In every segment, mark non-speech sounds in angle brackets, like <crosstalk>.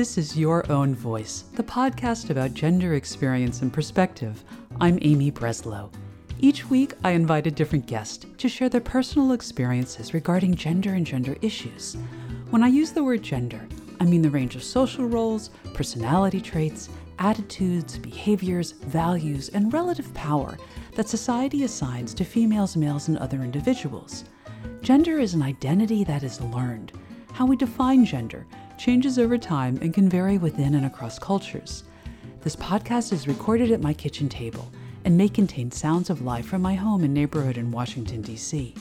This is Your Own Voice, the podcast about gender experience and perspective. I'm Amy Breslow. Each week, I invite a different guest to share their personal experiences regarding gender and gender issues. When I use the word gender, I mean the range of social roles, personality traits, attitudes, behaviors, values, and relative power that society assigns to females, males, and other individuals. Gender is an identity that is learned. How we define gender changes over time and can vary within and across cultures. This podcast is recorded at my kitchen table and may contain sounds of life from my home and neighborhood in Washington, D.C.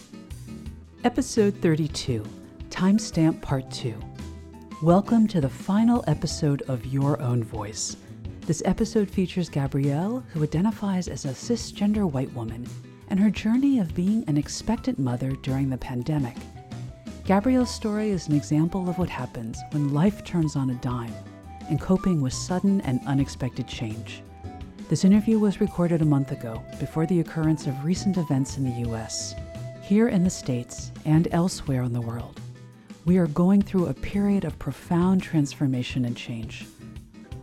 Episode 32 Timestamp Part 2. Welcome to the final episode of Your Own Voice. This episode features Gabrielle, who identifies as a cisgender white woman, and her journey of being an expectant mother during the pandemic. Gabrielle's story is an example of what happens when life turns on a dime and coping with sudden and unexpected change. This interview was recorded a month ago before the occurrence of recent events in the US. Here in the States and elsewhere in the world, we are going through a period of profound transformation and change.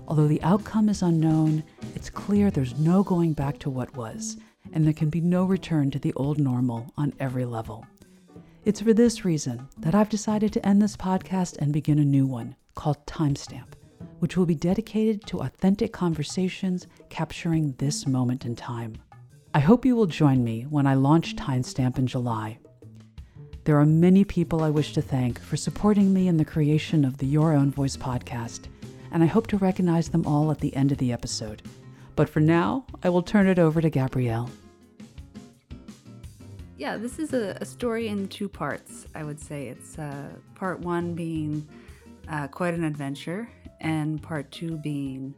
Although the outcome is unknown, it's clear there's no going back to what was, and there can be no return to the old normal on every level. It's for this reason that I've decided to end this podcast and begin a new one called Timestamp, which will be dedicated to authentic conversations capturing this moment in time. I hope you will join me when I launch Timestamp in July. There are many people I wish to thank for supporting me in the creation of the Your Own Voice podcast, and I hope to recognize them all at the end of the episode. But for now, I will turn it over to Gabrielle. Yeah, this is a, a, story in two parts, I would say. It's uh, part one being uh, quite an adventure, and part two being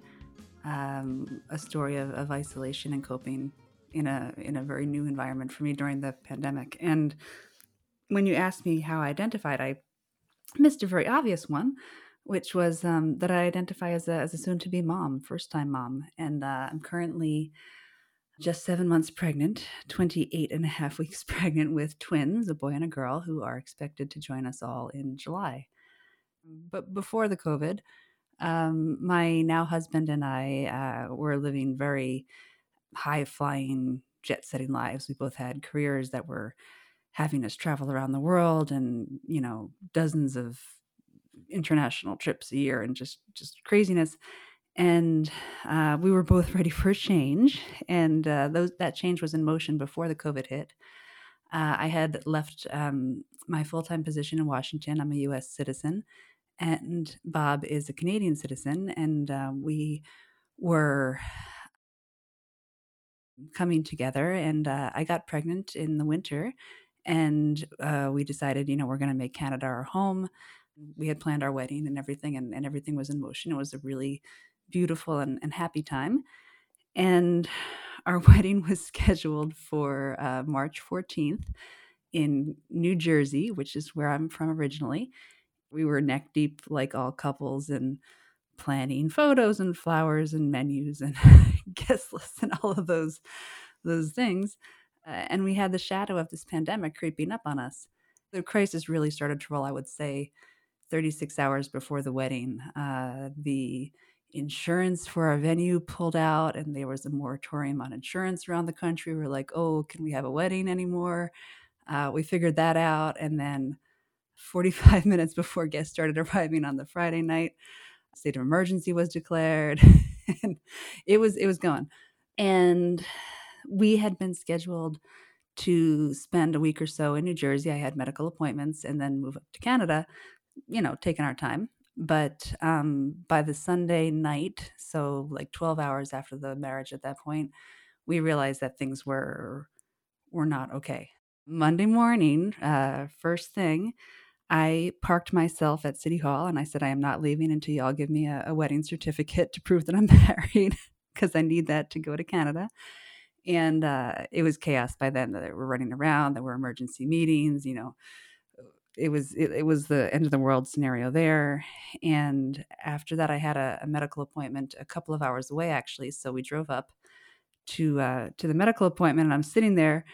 um, a story of, of, isolation and coping in a in a very new environment for me during the pandemic. And when you asked me how I identified, I missed a very obvious one, which was um, that I identify as a, as a soon to be mom, first time mom, and uh, I'm currently just seven months pregnant, 28 and a half weeks <laughs> pregnant with twins, a boy and a girl, who are expected to join us all in July. But before the COVID, um, my now husband and I uh, were living very high flying, jet setting lives. We both had careers that were having us travel around the world and, you know, dozens of international trips a year and just just craziness and uh, we were both ready for a change and uh, those that change was in motion before the covid hit. Uh, i had left um, my full-time position in washington. I'm a us citizen and bob is a canadian citizen and uh, we were coming together and uh, i got pregnant in the winter and uh, we decided you know we're going to make canada our home. We had planned our wedding and everything and, and everything was in motion. It was a really beautiful and, and happy time. And <sighs> our <laughs> wedding was scheduled for uh, March 14th in New Jersey, which is where I'm from originally. We were neck deep, like all couples, in planning photos and flowers and menus and <laughs> guest lists and all of those those things. Uh, and we had the shadow of this pandemic creeping up on us. The crisis really started to roll, I would say, 36 hours before the wedding. Uh, the insurance for our venue pulled out and there was a moratorium on insurance around the country. We are like, oh, can we have a wedding anymore? Uh, we figured that out. And then 45 <laughs> minutes before guests started arriving on the Friday night, state of emergency was declared. <laughs> and it was it was going. And we had been scheduled to spend a week or so in New Jersey. I had medical appointments and then move up to Canada, you know, taking our time. But um, by the Sunday night, so like 12 hours after the marriage at that point, we realized that things were were not okay. Monday morning, uh, first thing, I parked myself at City Hall and I said, I am not leaving until y'all give me a, a wedding certificate to prove that I'm <laughs> married because I need that to go to Canada. And uh, it was chaos by then. That were running around. There were emergency meetings. You know, it was it, it, was the end of the world scenario there and after that i had a, a, medical appointment a couple of hours away actually so we drove up to uh, to the medical appointment and i'm sitting there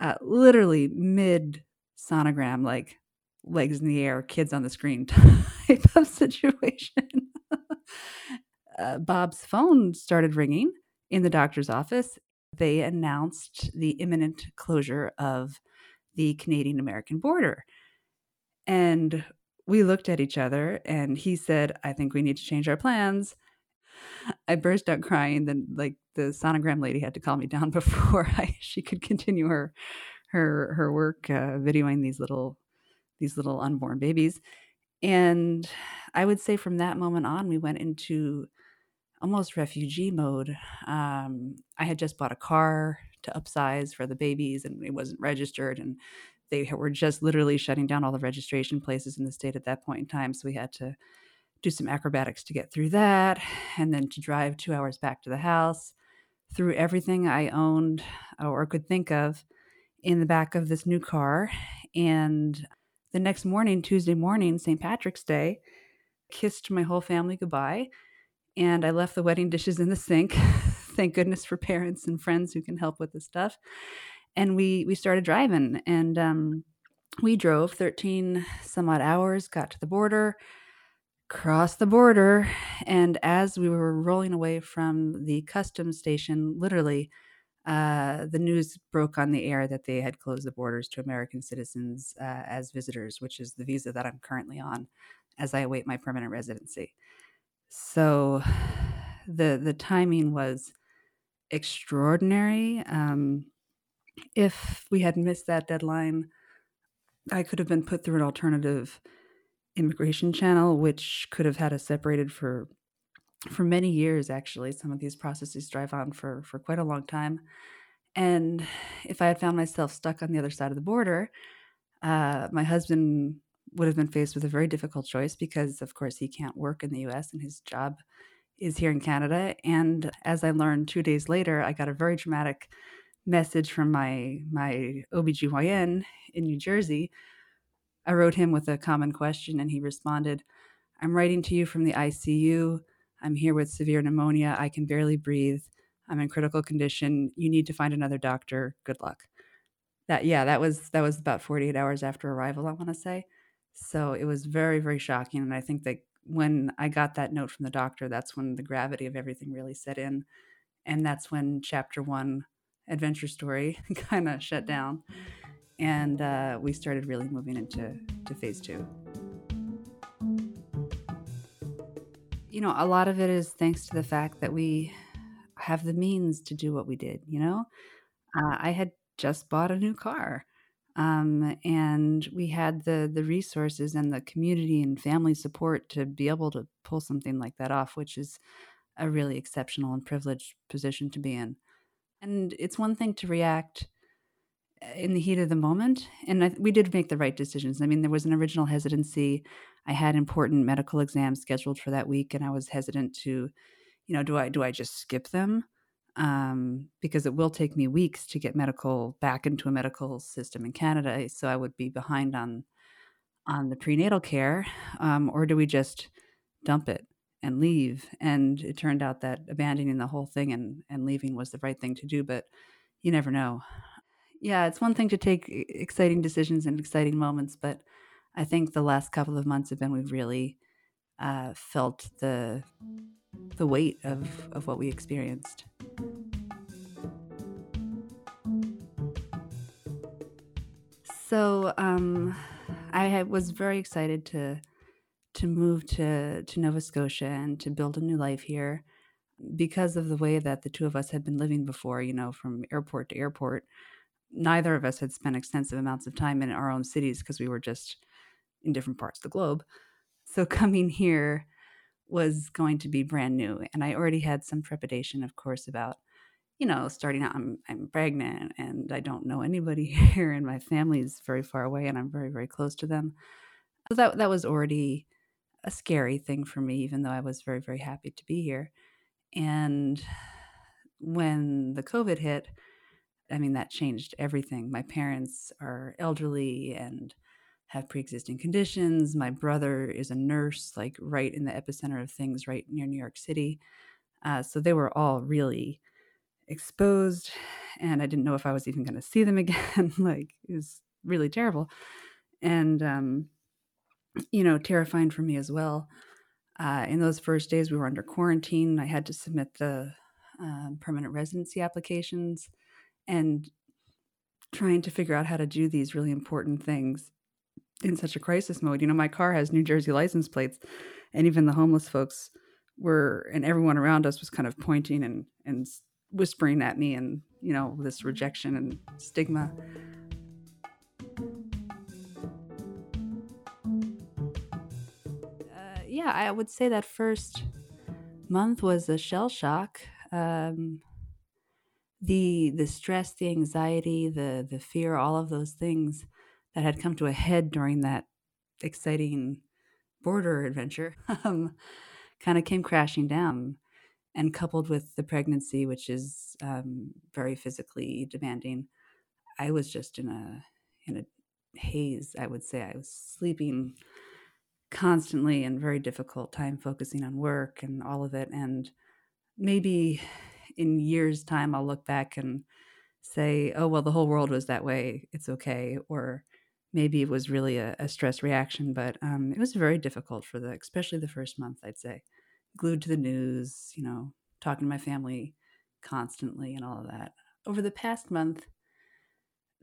uh, literally mid sonogram like legs in the air kids on the screen <laughs> type of situation <laughs> uh, Bob's phone started ringing in the doctor's office. They announced the imminent closure of the Canadian American border. And we looked at each other and he said, I think we need to change our plans. I burst out crying. Then, like the sonogram lady had to calm me down <laughs> before I, she could continue her her her work uh, videoing these little these little unborn babies. And I would say from that moment on, we went into almost refugee mode. Um, I had just bought a car to upsize for the babies, and it wasn't registered, and they were just literally shutting down all the registration places in the state at that point in time. So we had to do some acrobatics to get threw that, and then to drive two hours back to the house through everything I owned uh, or could think of in the back of this new car. And the next morning, Tuesday morning, St. Patrick's Day, kissed my whole family goodbye. And I left the wedding dishes in the sink. <laughs> Thank goodness for parents and friends who can help with this stuff. And we we started driving, and um, we drove 13 some odd hours, got to the border, crossed the border, and as we were rolling away from the customs station, literally, uh, the news broke on the air that they had closed the borders to American citizens uh, as visitors, which is the visa that I'm currently on as I await my permanent residency. So <sighs> the the timing was extraordinary. Um, if we had missed that deadline, I could have been put through an alternative immigration channel, which could have had us separated for for many years. Actually, some of these processes drive on for for quite a long time. And if I had found myself stuck on the other side of the border, uh, my husband would have been faced with a very difficult choice because, of course, he can't work in the U.S. and his job is here in Canada. And as I learned two days later, I got a very dramatic message from my my OBGYN in New Jersey. I wrote him with a common question and he responded, I'm writing to you from the ICU. I'm here with severe pneumonia. I can barely breathe. I'm in critical condition. You need to find another doctor. Good luck. That yeah, that was that was about 48 hours after arrival, I want to say. So it was very very shocking and I think that when I got that note from the doctor, that's when the gravity of everything really set in. And that's when chapter 1 adventure story <laughs> kind of shut down. And uh, we started really moving into to phase two. You know a lot of it is thanks to the fact that we have the means to do what we did you know? Uh, i had just bought a new car um, and we had the the resources and the community and family support to be able to pull something like that off which is a really exceptional and privileged position to be in and it's one thing to react uh, in the heat of the moment. And I, we did make the right decisions. I mean, there was an original hesitancy. I had important medical exams scheduled for that week, and I was hesitant to, you know, do I do I just skip them? Um, because it will take me weeks to get medical back into a medical system in Canada, so I would be behind on on the prenatal care, um, or do we just dump it? And leave. And it turned out that abandoning the whole thing and, and leaving was the right thing to do, but you never know. Yeah, it's one thing to take exciting decisions and exciting moments, but I think the last couple of months have been we've really uh, felt the the weight of, of what we experienced. So um, I was very excited to to move to to Nova Scotia and to build a new life here because of the way that the two of us had been living before, you know, from airport to airport. Neither of us had spent extensive amounts of time in our own cities because we were just in different parts of the globe. So <laughs> coming here was going to be brand new. And I already had some trepidation, of course, about, you know, starting out, I'm, I'm pregnant and I don't know anybody <laughs> here, and my family is very far away and I'm very, very close to them. So that, that was already a scary thing for me, even though I was very, very happy to be here. And when the COVID hit, I mean, that changed everything. My parents are elderly and have pre existing conditions. My brother is a nurse, like right in the epicenter of things, right near New York City. Uh, so they were all really exposed, and I didn't know if I was even going to see them <laughs> again. like, it was really terrible. And um, you know, terrifying for me as well. Uh, in those first days, we were under quarantine. I had to submit the um, permanent residency applications and trying to figure out how to do these really important things in such a crisis mode. You know, my car has New Jersey license plates, and even the homeless folks were, and everyone around us was kind of pointing and and whispering at me, and you know, this rejection and stigma. Yeah, I would say that first month was a shell shock. Um, the the stress, the anxiety, the the fear, all of those things that had come to a head during that exciting border adventure <laughs> um, kind of came crashing down. And coupled with the pregnancy, which is um, very physically demanding, I was just in a in a haze. I would say I was sleeping constantly and very difficult time focusing on work and all of it. And maybe in years' time, I'll look back and say, "Oh well, the whole world was that way. It's okay," or maybe it was really a, a stress reaction. But um, it was very difficult for the, especially the first month. I'd say glued to the news, you know, talking to my family constantly and all of that. Over the past month,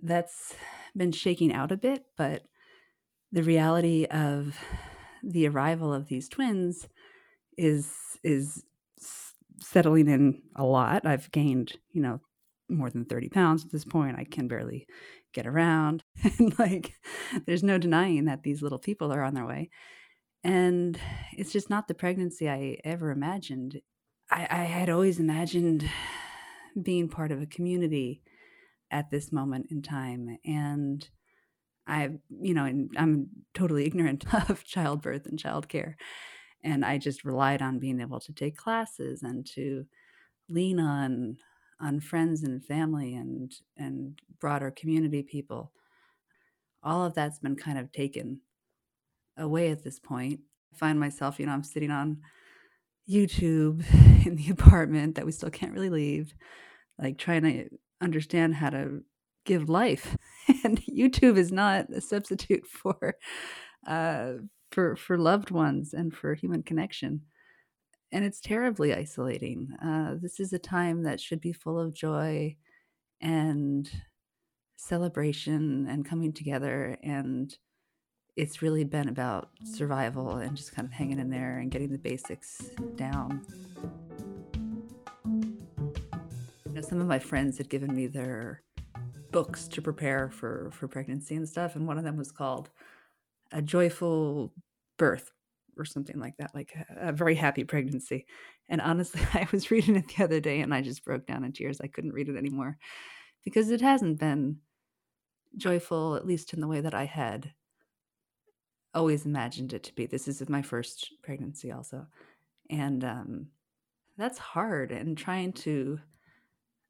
that's been shaking out a bit, but the reality of the arrival of these twins is is settling in a lot. I've gained, you know, more than 30 pounds at this point. I can barely get around. <laughs> and like, there's no denying that these little people are on their way. And it's just not the pregnancy I ever imagined. I, I had always imagined being part of a community at this moment in time. And I, you know, I'm totally <laughs> ignorant of childbirth and childcare. And I just relied on being able to take classes and to lean on on friends and family and and broader community people. All of that's been kind of taken away at this point. I find myself, you know, I'm sitting on YouTube <laughs> in the <laughs> apartment that we still can't really leave, like trying to understand how to give life. <laughs> And YouTube is not a substitute <laughs> for uh, for for loved ones and for human connection. And it's terribly isolating. Uh, this is a time that should be full of joy and celebration and coming together and it's really been about survival and just kind of hanging in there and getting the basics down. You know, some of my friends had given me their books to prepare for for pregnancy and stuff, and one of them was called "A Joyful Birth" or something like that, like a, a very happy pregnancy. And honestly, <laughs> I was reading it the other day and I just broke down in tears. I couldn't read it anymore because it hasn't been joyful, at least in the way that I had always imagined it to be. This is my first pregnancy, also. And um, that's hard. And trying to,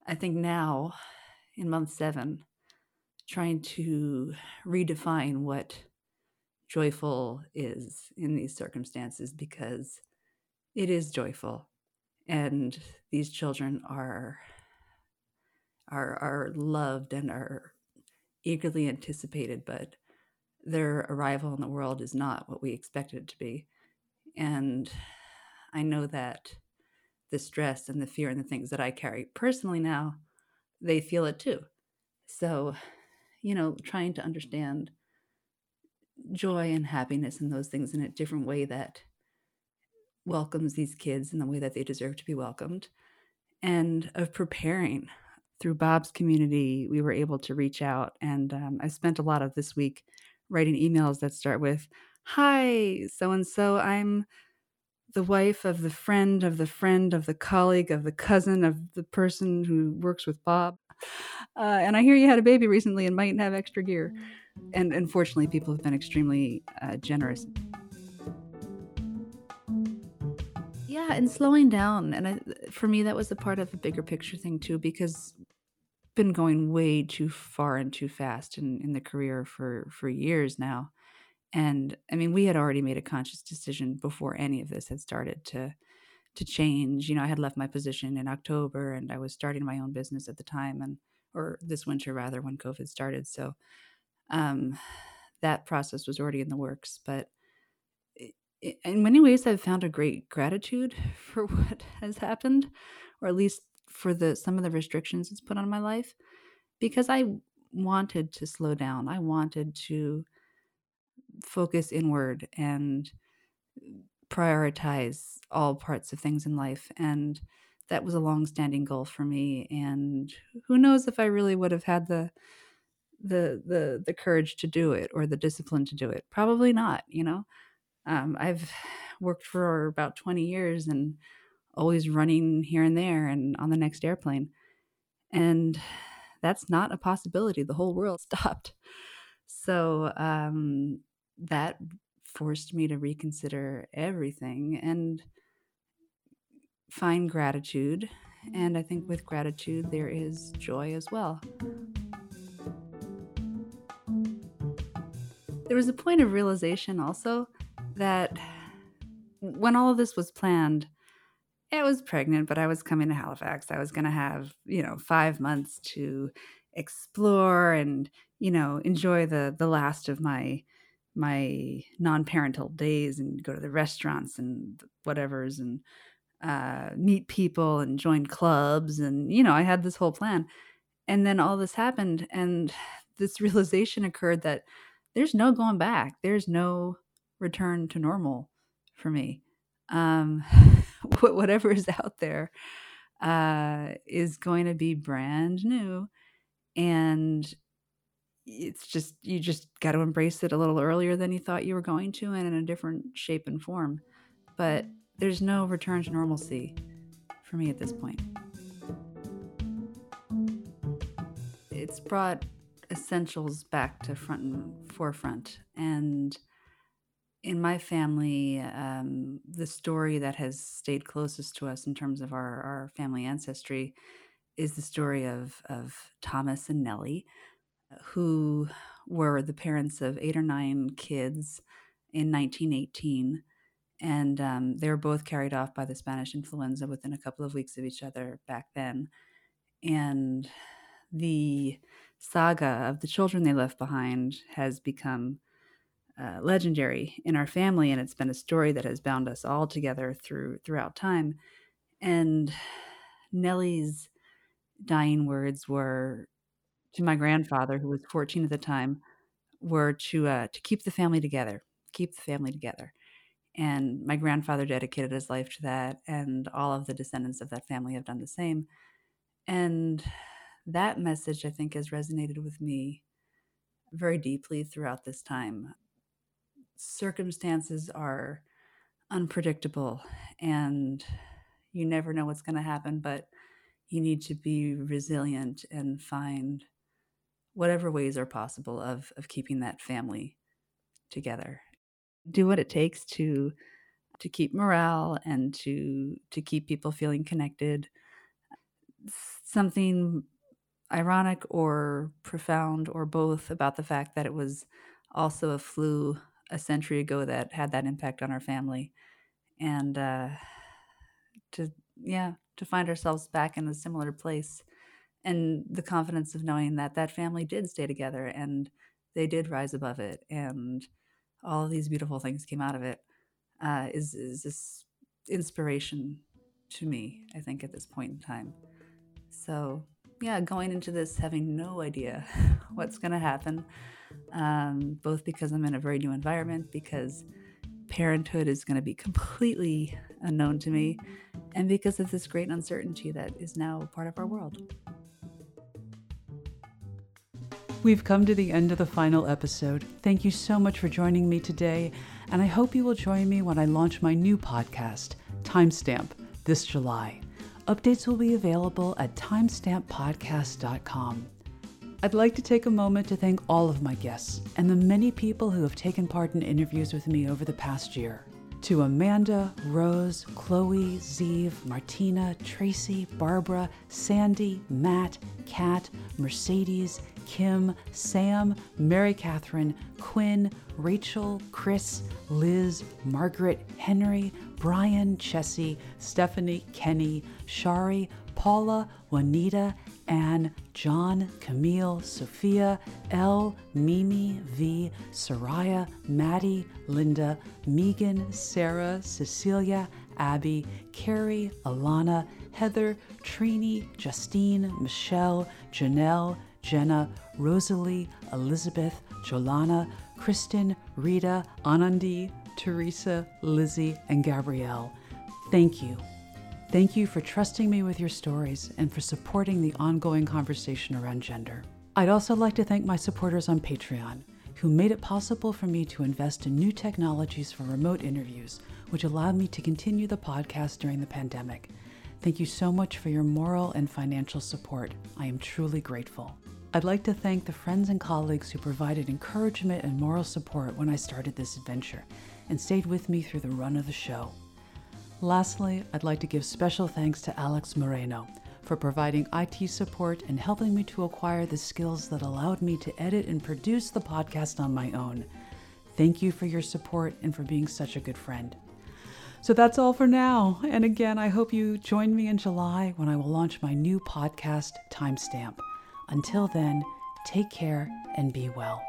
I think now in month seven, trying to redefine what joyful is in these circumstances because it is joyful and these children are are are loved and are eagerly anticipated but their arrival in the world is not what we expected it to be. And I know that the stress and the fear and the things that I carry personally now, they feel it too. So, you know, trying to understand joy and happiness and those things in a different way that welcomes these kids in the way that they deserve to be welcomed and of preparing through bob's community we were able to reach out and um, i spent a lot of this week writing emails that start with, Hi, so and so, I'm the wife of the friend of the friend of the colleague of the cousin of the person who works with Bob. Uh, and I hear you had a baby recently and might have extra gear. And unfortunately, people have been extremely uh, generous. Yeah, and slowing down. And I, for me, that was a part of a bigger picture thing too, because been going way too far and too fast in, in the career for for years now and i mean we had already made a conscious decision before any of this had started to to change you know i had left my position in october and i was starting my own business at the time and or this winter rather when covid started so um that process was already in the works but in many ways, I've found a great gratitude <laughs> for what has happened, or at least for the some of the restrictions it's put on my life, because I wanted to slow down. I wanted to focus inward and prioritize all parts of things in life. And that was a long-standing goal for me. And who knows if I really would have had the the the the courage to do it or the discipline to do it. Probably not, you know. Um, I've worked for about 20 years and always running here and there and on the next airplane. And that's not a possibility. The whole world <laughs> stopped. So um, that forced me to reconsider everything and find gratitude. And I think with gratitude, there is joy as well. There was a point of realization also that when all of this was planned, I was pregnant, but I was coming to Halifax. I was going to have, you know, five months to explore and, you know, enjoy the the last of my my non-parental days and go to the restaurants and whatever's and uh, meet people and join clubs and you know I had this whole plan, and then all this happened and <sighs> this realization occurred that there's no going back. There's no return to normal for me. Um, <laughs> whatever is out there uh, is going to be brand new. And it's just, you just got to embrace it a little earlier than you thought you were going to and in a different shape and form. But there's no return to normalcy for me at this point. It's brought essentials back to front and forefront. And in my family, um, the story that has stayed closest to us in terms of our, our family ancestry is the story of, of Thomas and Nellie, who were the parents of eight or nine kids in 1918. And um, they were both carried off by the Spanish influenza within a couple of weeks of each other back then. And the saga of the children they left behind has become uh, legendary in our family, and it's been a story that has bound us all together through throughout time. And Nellie's dying words were to my grandfather, who was 14 at the time, were to uh, to keep the family together, keep the family together. And my grandfather dedicated his life to that, and all of the descendants of that family have done the same. And that message, I think, has resonated with me very deeply throughout this time circumstances are unpredictable and you never know what's going to happen, but you need to be resilient and find whatever ways are possible of, of keeping that family together. Do what it takes to to keep morale and to to keep people feeling connected. Something ironic or profound or both about the fact that it was also a flu a century ago that had that impact on our family and uh, to yeah to find ourselves back in a similar place and the confidence of knowing that that family did stay together and they did rise above it and all of these beautiful things came out of it uh, is is this inspiration to me i think at this point in time so yeah going into this having no idea <laughs> what's going to happen um, both because I'm in a very new environment, because parenthood is going to be completely unknown to me, and because of this great uncertainty that is now part of our world. We've come to the end of the final episode. Thank you so much for joining me today, and I hope you will join me when I launch my new podcast, Timestamp, this July. Updates will be available at timestamppodcast.com. I'd like to take a moment to thank all of my guests and the many people who have taken part in interviews with me over the past year. To Amanda, Rose, Chloe, Zeev, Martina, Tracy, Barbara, Sandy, Matt, Kat, Mercedes, Kim, Sam, Mary Catherine, Quinn, Rachel, Chris, Liz, Margaret, Henry, Brian, Chessie, Stephanie, Kenny, Shari, Paula, Juanita, Anne, John, Camille, Sophia, L, Mimi, V, Soraya, Maddie, Linda, Megan, Sarah, Cecilia, Abby, Carrie, Alana, Heather, Trini, Justine, Michelle, Janelle, Jenna, Rosalie, Elizabeth, Jolana, Kristen, Rita, Anandi, Teresa, Lizzie, and Gabrielle. Thank you. Thank you for trusting me with your stories and for supporting the ongoing conversation around gender. I'd also like to thank my supporters on Patreon, who made it possible for me to invest in new technologies for remote interviews, which allowed me to continue the podcast during the pandemic. Thank you so much for your moral and financial support. I am truly grateful. I'd like to thank the friends and colleagues who provided encouragement and moral support when I started this adventure and stayed with me through the run of the show. Lastly, I'd like to give special thanks to Alex Moreno for providing IT support and helping me to acquire the skills that allowed me to edit and produce the podcast on my own. Thank you for your support and for being such a good friend. So that's all for now. And again, I hope you join me in July when I will launch my new podcast, Timestamp. Until then, take care and be well.